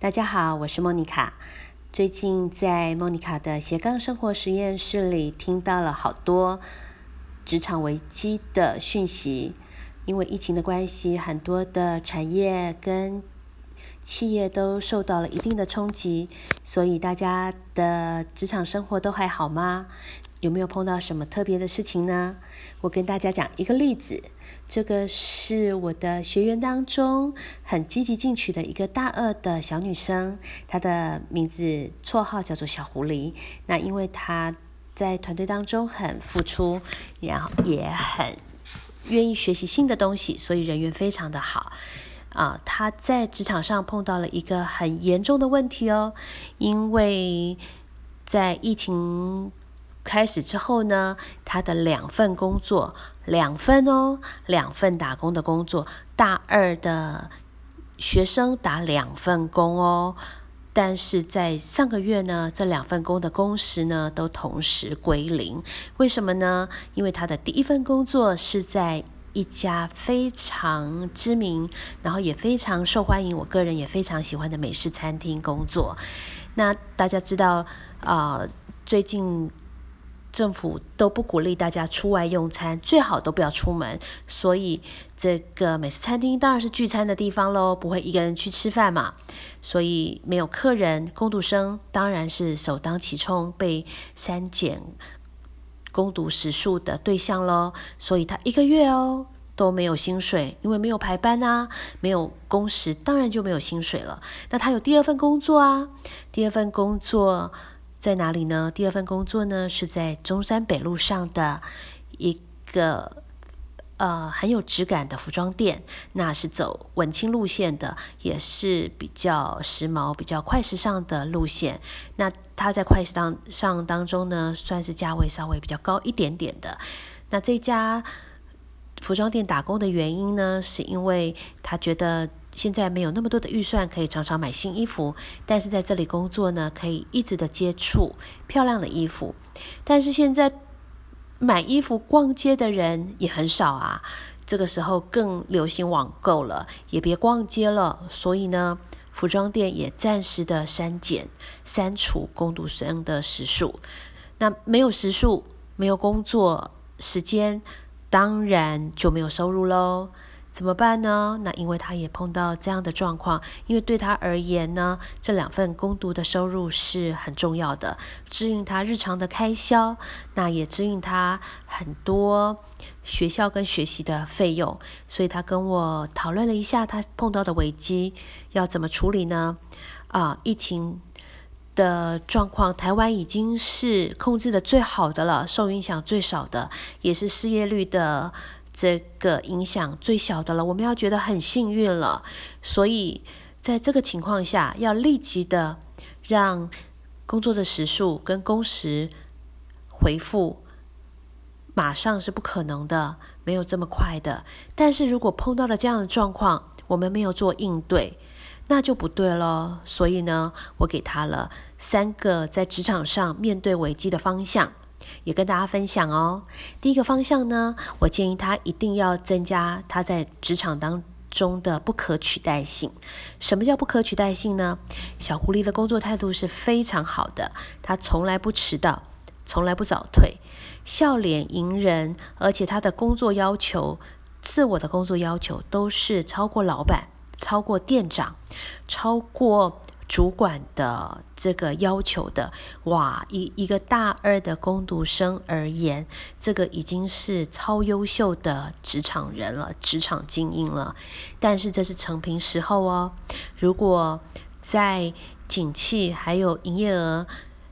大家好，我是莫妮卡。最近在莫妮卡的斜杠生活实验室里，听到了好多职场危机的讯息。因为疫情的关系，很多的产业跟企业都受到了一定的冲击，所以大家的职场生活都还好吗？有没有碰到什么特别的事情呢？我跟大家讲一个例子，这个是我的学员当中很积极进取的一个大二的小女生，她的名字绰号叫做小狐狸。那因为她在团队当中很付出，然后也很愿意学习新的东西，所以人缘非常的好。啊，他在职场上碰到了一个很严重的问题哦，因为在疫情。开始之后呢，他的两份工作，两份哦，两份打工的工作，大二的学生打两份工哦，但是在上个月呢，这两份工的工时呢都同时归零，为什么呢？因为他的第一份工作是在一家非常知名，然后也非常受欢迎，我个人也非常喜欢的美式餐厅工作。那大家知道啊，最近。政府都不鼓励大家出外用餐，最好都不要出门。所以这个美食餐厅当然是聚餐的地方喽，不会一个人去吃饭嘛。所以没有客人，工读生当然是首当其冲被删减攻读时数的对象喽。所以他一个月哦都没有薪水，因为没有排班啊，没有工时，当然就没有薪水了。那他有第二份工作啊，第二份工作。在哪里呢？第二份工作呢，是在中山北路上的一个呃很有质感的服装店，那是走文青路线的，也是比较时髦、比较快时尚的路线。那它在快时尚上当中呢，算是价位稍微比较高一点点的。那这家服装店打工的原因呢，是因为他觉得。现在没有那么多的预算可以常常买新衣服，但是在这里工作呢，可以一直的接触漂亮的衣服。但是现在买衣服逛街的人也很少啊，这个时候更流行网购了，也别逛街了。所以呢，服装店也暂时的删减、删除工读生的时数。那没有时数，没有工作时间，当然就没有收入喽。怎么办呢？那因为他也碰到这样的状况，因为对他而言呢，这两份攻读的收入是很重要的，支应他日常的开销，那也支应他很多学校跟学习的费用。所以他跟我讨论了一下他碰到的危机要怎么处理呢？啊，疫情的状况，台湾已经是控制的最好的了，受影响最少的，也是失业率的。这个影响最小的了，我们要觉得很幸运了。所以在这个情况下，要立即的让工作的时数跟工时回复，马上是不可能的，没有这么快的。但是如果碰到了这样的状况，我们没有做应对，那就不对了。所以呢，我给他了三个在职场上面对危机的方向。也跟大家分享哦。第一个方向呢，我建议他一定要增加他在职场当中的不可取代性。什么叫不可取代性呢？小狐狸的工作态度是非常好的，他从来不迟到，从来不早退，笑脸迎人，而且他的工作要求、自我的工作要求都是超过老板、超过店长、超过。主管的这个要求的哇，一一个大二的攻读生而言，这个已经是超优秀的职场人了，职场精英了。但是这是成平时候哦，如果在景气还有营业额。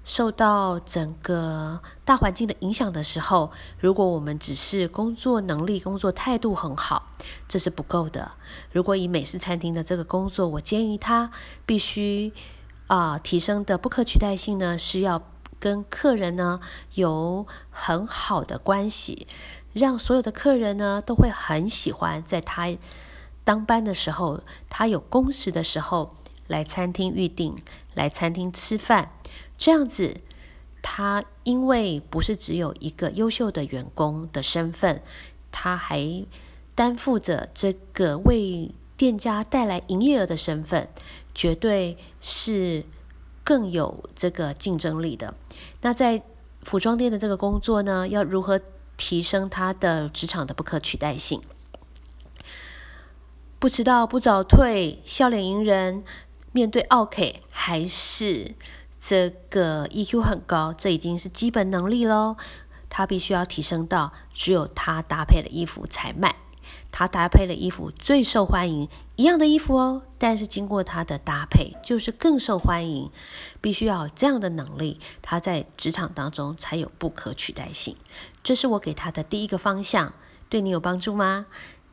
受到整个大环境的影响的时候，如果我们只是工作能力、工作态度很好，这是不够的。如果以美式餐厅的这个工作，我建议他必须啊提升的不可取代性呢，是要跟客人呢有很好的关系，让所有的客人呢都会很喜欢在他当班的时候，他有工时的时候来餐厅预定，来餐厅吃饭。这样子，他因为不是只有一个优秀的员工的身份，他还担负着这个为店家带来营业额的身份，绝对是更有这个竞争力的。那在服装店的这个工作呢，要如何提升他的职场的不可取代性？不迟到，不早退，笑脸迎人，面对 OK，还是这个 EQ 很高，这已经是基本能力喽。他必须要提升到只有他搭配的衣服才卖，他搭配的衣服最受欢迎，一样的衣服哦，但是经过他的搭配就是更受欢迎。必须要有这样的能力，他在职场当中才有不可取代性。这是我给他的第一个方向，对你有帮助吗？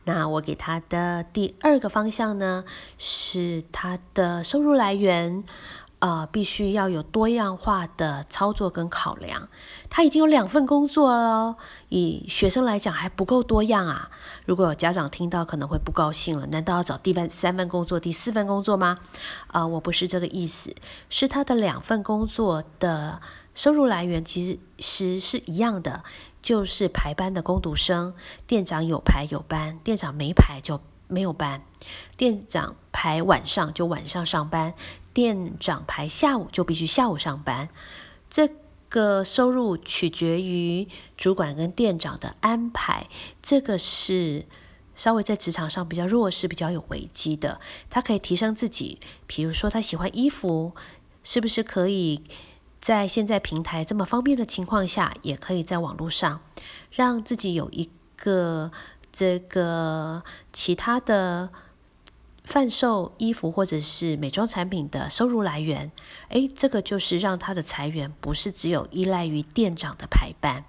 那我给他的第二个方向呢，是他的收入来源，呃，必须要有多样化的操作跟考量。他已经有两份工作了，以学生来讲还不够多样啊。如果有家长听到可能会不高兴了，难道要找第三份工作、第四份工作吗？啊，我不是这个意思，是他的两份工作的收入来源其实是一样的。就是排班的工读生，店长有排有班，店长没排就没有班。店长排晚上就晚上上班，店长排下午就必须下午上班。这个收入取决于主管跟店长的安排，这个是稍微在职场上比较弱势、比较有危机的。他可以提升自己，比如说他喜欢衣服，是不是可以？在现在平台这么方便的情况下，也可以在网络上让自己有一个这个其他的贩售衣服或者是美妆产品的收入来源。诶，这个就是让他的裁员不是只有依赖于店长的排班。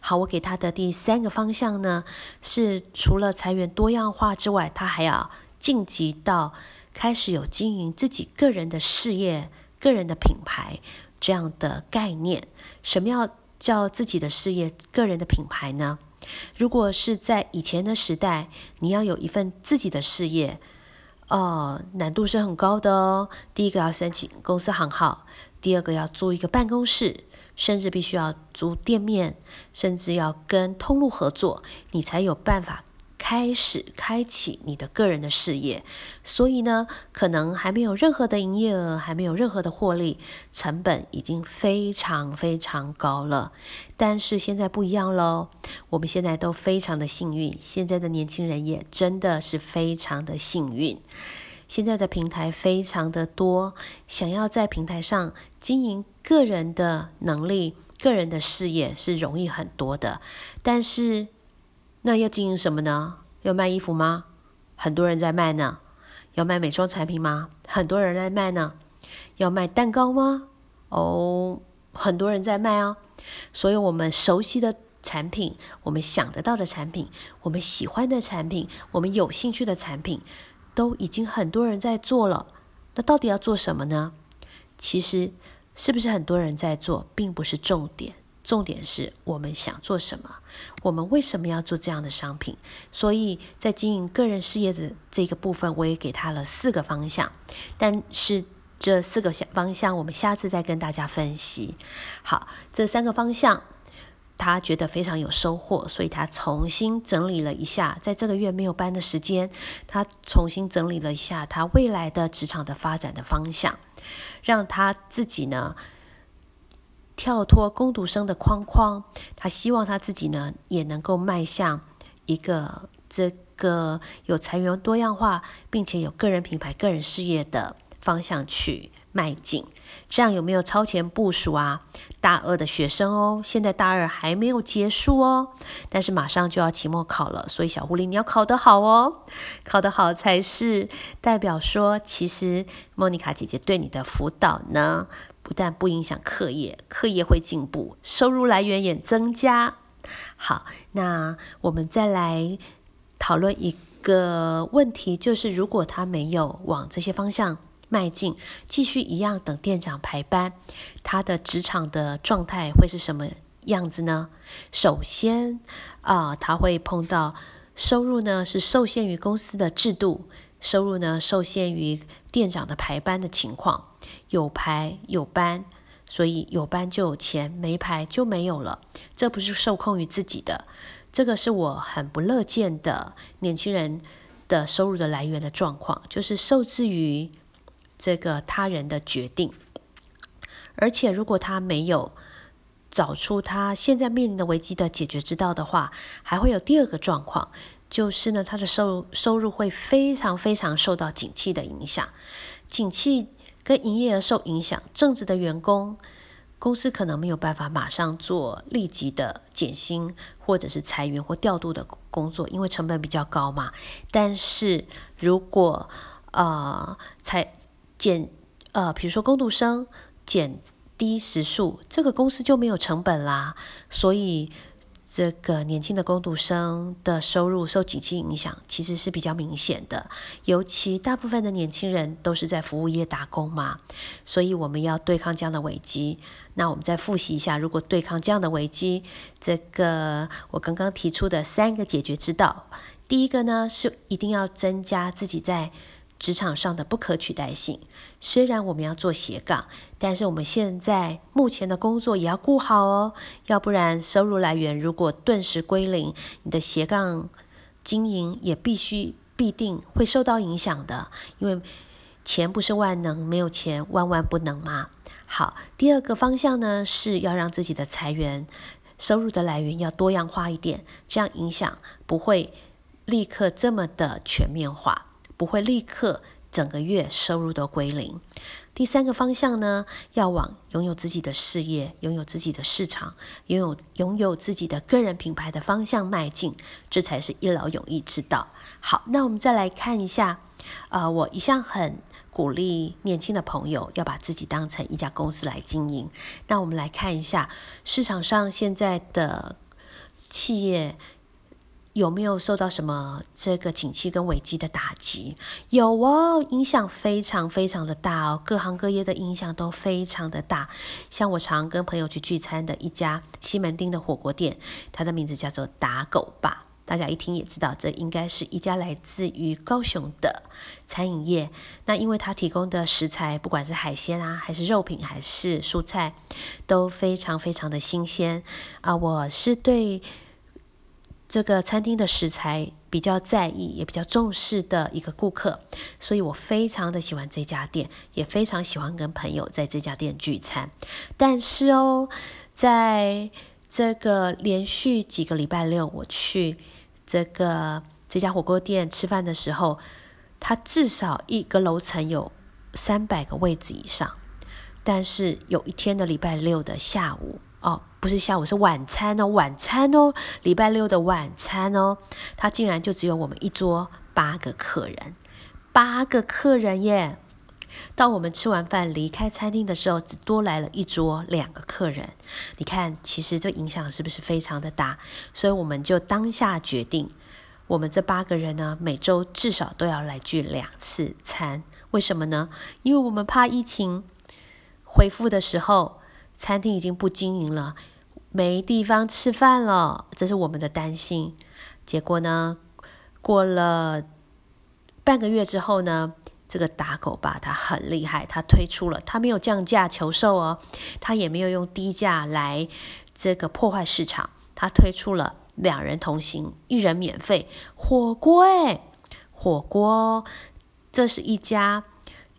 好，我给他的第三个方向呢，是除了裁员多样化之外，他还要晋级到开始有经营自己个人的事业、个人的品牌。这样的概念，什么要叫自己的事业、个人的品牌呢？如果是在以前的时代，你要有一份自己的事业，哦，难度是很高的哦。第一个要申请公司行号，第二个要租一个办公室，甚至必须要租店面，甚至要跟通路合作，你才有办法。开始开启你的个人的事业，所以呢，可能还没有任何的营业额，还没有任何的获利，成本已经非常非常高了。但是现在不一样喽，我们现在都非常的幸运，现在的年轻人也真的是非常的幸运。现在的平台非常的多，想要在平台上经营个人的能力、个人的事业是容易很多的，但是。那要经营什么呢？要卖衣服吗？很多人在卖呢。要卖美妆产品吗？很多人在卖呢。要卖蛋糕吗？哦，很多人在卖啊。所有我们熟悉的产品，我们想得到的产品，我们喜欢的产品，我们有兴趣的产品，都已经很多人在做了。那到底要做什么呢？其实，是不是很多人在做，并不是重点。重点是我们想做什么，我们为什么要做这样的商品？所以在经营个人事业的这个部分，我也给他了四个方向。但是这四个方向，我们下次再跟大家分析。好，这三个方向他觉得非常有收获，所以他重新整理了一下，在这个月没有班的时间，他重新整理了一下他未来的职场的发展的方向，让他自己呢。跳脱攻读生的框框，他希望他自己呢也能够迈向一个这个有裁员多样化，并且有个人品牌、个人事业的方向去迈进。这样有没有超前部署啊？大二的学生哦，现在大二还没有结束哦，但是马上就要期末考了，所以小狐狸你要考得好哦，考得好才是代表说，其实莫妮卡姐姐对你的辅导呢。不但不影响课业，课业会进步，收入来源也增加。好，那我们再来讨论一个问题，就是如果他没有往这些方向迈进，继续一样等店长排班，他的职场的状态会是什么样子呢？首先啊，他会碰到收入呢是受限于公司的制度，收入呢受限于店长的排班的情况。有排有班，所以有班就有钱，没排就没有了。这不是受控于自己的，这个是我很不乐见的。年轻人的收入的来源的状况，就是受制于这个他人的决定。而且，如果他没有找出他现在面临的危机的解决之道的话，还会有第二个状况，就是呢，他的收收入会非常非常受到景气的影响。景气跟营业额受影响，正职的员工公司可能没有办法马上做立即的减薪，或者是裁员或调度的工作，因为成本比较高嘛。但是如果呃裁减呃，比如说工读生减。低时数，这个公司就没有成本啦，所以这个年轻的工读生的收入受景气影响，其实是比较明显的。尤其大部分的年轻人都是在服务业打工嘛，所以我们要对抗这样的危机。那我们再复习一下，如果对抗这样的危机，这个我刚刚提出的三个解决之道，第一个呢是一定要增加自己在。职场上的不可取代性，虽然我们要做斜杠，但是我们现在目前的工作也要顾好哦，要不然收入来源如果顿时归零，你的斜杠经营也必须必定会受到影响的，因为钱不是万能，没有钱万万不能嘛。好，第二个方向呢是要让自己的财源收入的来源要多样化一点，这样影响不会立刻这么的全面化。不会立刻整个月收入都归零。第三个方向呢，要往拥有自己的事业、拥有自己的市场、拥有拥有自己的个人品牌的方向迈进，这才是一劳永逸之道。好，那我们再来看一下，呃，我一向很鼓励年轻的朋友要把自己当成一家公司来经营。那我们来看一下市场上现在的企业。有没有受到什么这个景气跟危机的打击？有哦，影响非常非常的大哦，各行各业的影响都非常的大。像我常跟朋友去聚餐的一家西门町的火锅店，它的名字叫做打狗吧。大家一听也知道，这应该是一家来自于高雄的餐饮业。那因为它提供的食材，不管是海鲜啊，还是肉品，还是蔬菜，都非常非常的新鲜啊。我是对。这个餐厅的食材比较在意，也比较重视的一个顾客，所以我非常的喜欢这家店，也非常喜欢跟朋友在这家店聚餐。但是哦，在这个连续几个礼拜六我去这个这家火锅店吃饭的时候，它至少一个楼层有三百个位置以上，但是有一天的礼拜六的下午。哦，不是下午，是晚餐哦，晚餐哦，礼拜六的晚餐哦，他竟然就只有我们一桌八个客人，八个客人耶！当我们吃完饭离开餐厅的时候，只多来了一桌两个客人。你看，其实这影响是不是非常的大？所以我们就当下决定，我们这八个人呢，每周至少都要来聚两次餐。为什么呢？因为我们怕疫情恢复的时候。餐厅已经不经营了，没地方吃饭了，这是我们的担心。结果呢，过了半个月之后呢，这个打狗吧，他很厉害，他推出了，他没有降价求售哦，他也没有用低价来这个破坏市场，他推出了两人同行，一人免费火锅。哎，火锅，这是一家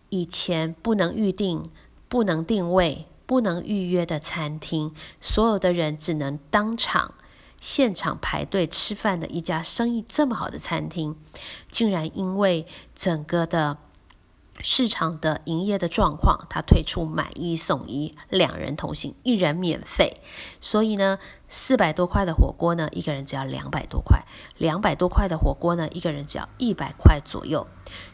以前不能预定、不能定位。不能预约的餐厅，所有的人只能当场现场排队吃饭的一家生意这么好的餐厅，竟然因为整个的市场的营业的状况，他推出买一送一，两人同行，一人免费。所以呢，四百多块的火锅呢，一个人只要两百多块；两百多块的火锅呢，一个人只要一百块左右。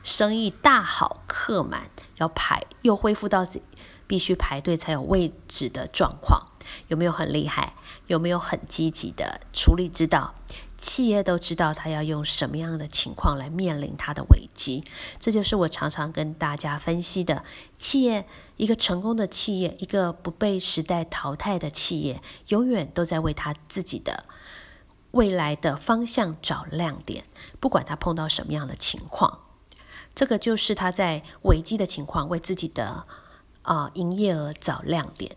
生意大好，客满，要排又恢复到这。必须排队才有位置的状况，有没有很厉害？有没有很积极的处理之道？企业都知道他要用什么样的情况来面临他的危机，这就是我常常跟大家分析的：企业一个成功的企业，一个不被时代淘汰的企业，永远都在为他自己的未来的方向找亮点，不管他碰到什么样的情况，这个就是他在危机的情况为自己的。啊，营业额找亮点，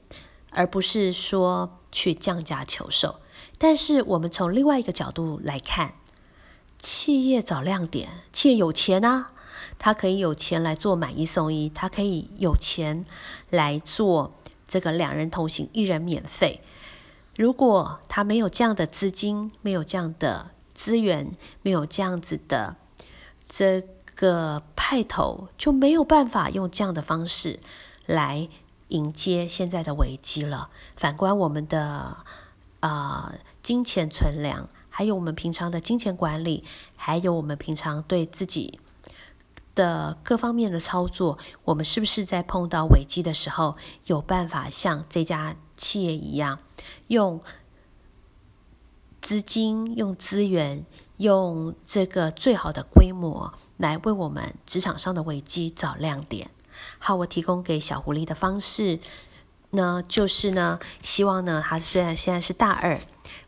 而不是说去降价求售。但是我们从另外一个角度来看，企业找亮点，企业有钱啊，他可以有钱来做买一送一，他可以有钱来做这个两人同行一人免费。如果他没有这样的资金，没有这样的资源，没有这样子的这个派头，就没有办法用这样的方式来迎接现在的危机了。反观我们的啊金钱存粮。还有我们平常的金钱管理，还有我们平常对自己的各方面的操作，我们是不是在碰到危机的时候，有办法像这家企业一样，用资金、用资源、用这个最好的规模，来为我们职场上的危机找亮点？好，我提供给小狐狸的方式呢，就是呢，希望呢，他虽然现在是大二。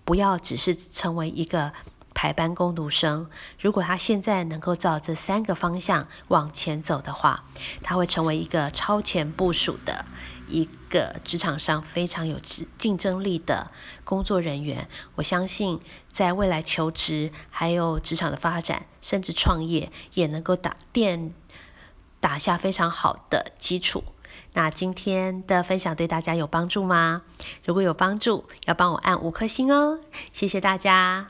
不要只是成为一个排班工读生。如果他现在能够照这三个方向往前走的话，他会成为一个超前部署的一个职场上非常有竞争力的工作人员。我相信，在未来求职、还有职场的发展，甚至创业，也能够打电打下非常好的基础。那今天的分享对大家有帮助吗？如果有帮助，要帮我按五颗星哦，谢谢大家。